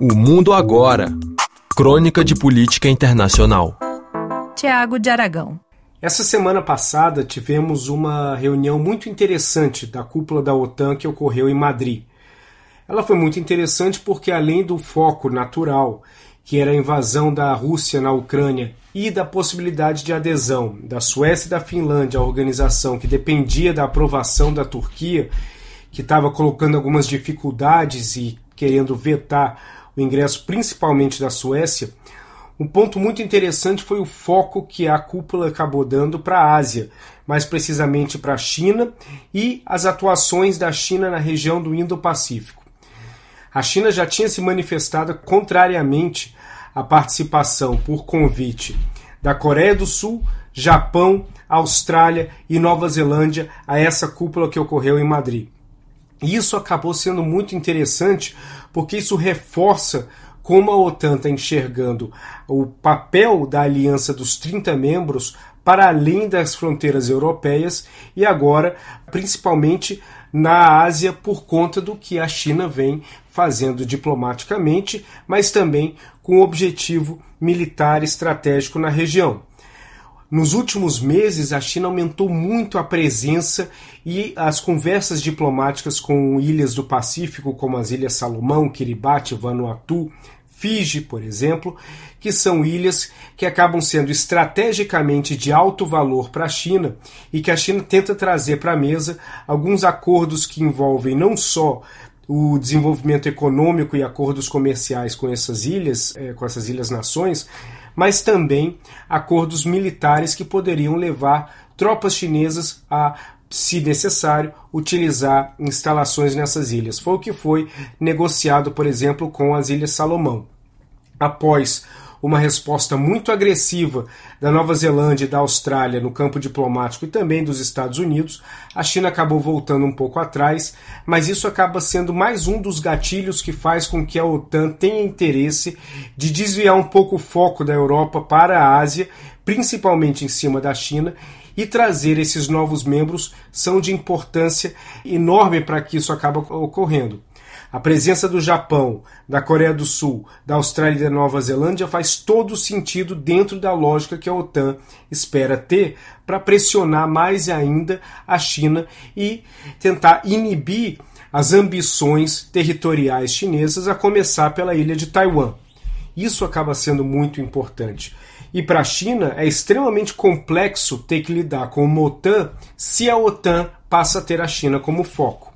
O Mundo Agora Crônica de Política Internacional. Tiago de Aragão. Essa semana passada tivemos uma reunião muito interessante da cúpula da OTAN que ocorreu em Madrid. Ela foi muito interessante porque, além do foco natural, que era a invasão da Rússia na Ucrânia e da possibilidade de adesão da Suécia e da Finlândia à organização que dependia da aprovação da Turquia, que estava colocando algumas dificuldades e querendo vetar o ingresso principalmente da Suécia, um ponto muito interessante foi o foco que a cúpula acabou dando para a Ásia, mais precisamente para a China e as atuações da China na região do Indo-Pacífico. A China já tinha se manifestado contrariamente à participação por convite da Coreia do Sul, Japão, Austrália e Nova Zelândia a essa cúpula que ocorreu em Madrid. E isso acabou sendo muito interessante porque isso reforça como a OTAN está enxergando o papel da aliança dos 30 membros para além das fronteiras europeias e agora, principalmente na Ásia, por conta do que a China vem fazendo diplomaticamente, mas também com objetivo militar estratégico na região. Nos últimos meses, a China aumentou muito a presença e as conversas diplomáticas com ilhas do Pacífico, como as Ilhas Salomão, Kiribati, Vanuatu, Fiji, por exemplo, que são ilhas que acabam sendo estrategicamente de alto valor para a China e que a China tenta trazer para a mesa alguns acordos que envolvem não só o desenvolvimento econômico e acordos comerciais com essas ilhas, eh, com essas ilhas nações, mas também acordos militares que poderiam levar tropas chinesas a se necessário, utilizar instalações nessas ilhas. Foi o que foi negociado, por exemplo, com as Ilhas Salomão. Após uma resposta muito agressiva da Nova Zelândia e da Austrália no campo diplomático e também dos Estados Unidos, a China acabou voltando um pouco atrás, mas isso acaba sendo mais um dos gatilhos que faz com que a OTAN tenha interesse de desviar um pouco o foco da Europa para a Ásia, principalmente em cima da China, e trazer esses novos membros são de importância enorme para que isso acabe ocorrendo. A presença do Japão, da Coreia do Sul, da Austrália e da Nova Zelândia faz todo sentido dentro da lógica que a OTAN espera ter para pressionar mais ainda a China e tentar inibir as ambições territoriais chinesas, a começar pela ilha de Taiwan. Isso acaba sendo muito importante. E para a China é extremamente complexo ter que lidar com uma OTAN se a OTAN passa a ter a China como foco.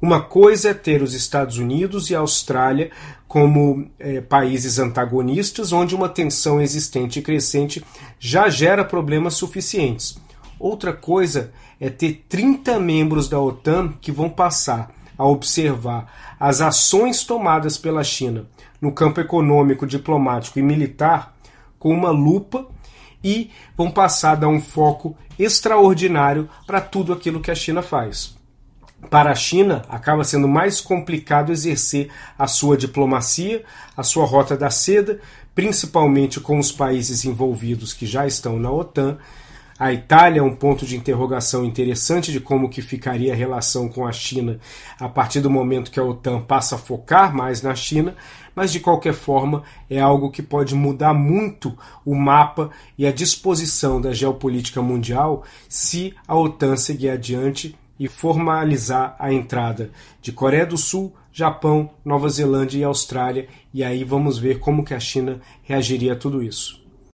Uma coisa é ter os Estados Unidos e a Austrália como é, países antagonistas, onde uma tensão existente e crescente já gera problemas suficientes. Outra coisa é ter 30 membros da OTAN que vão passar a observar as ações tomadas pela China no campo econômico, diplomático e militar com uma lupa e vão passar a dar um foco extraordinário para tudo aquilo que a China faz. Para a China, acaba sendo mais complicado exercer a sua diplomacia, a sua rota da seda, principalmente com os países envolvidos que já estão na OTAN. A Itália é um ponto de interrogação interessante de como que ficaria a relação com a China a partir do momento que a OTAN passa a focar mais na China, mas de qualquer forma é algo que pode mudar muito o mapa e a disposição da geopolítica mundial se a OTAN seguir adiante e formalizar a entrada de Coreia do Sul, Japão, Nova Zelândia e Austrália, e aí vamos ver como que a China reagiria a tudo isso.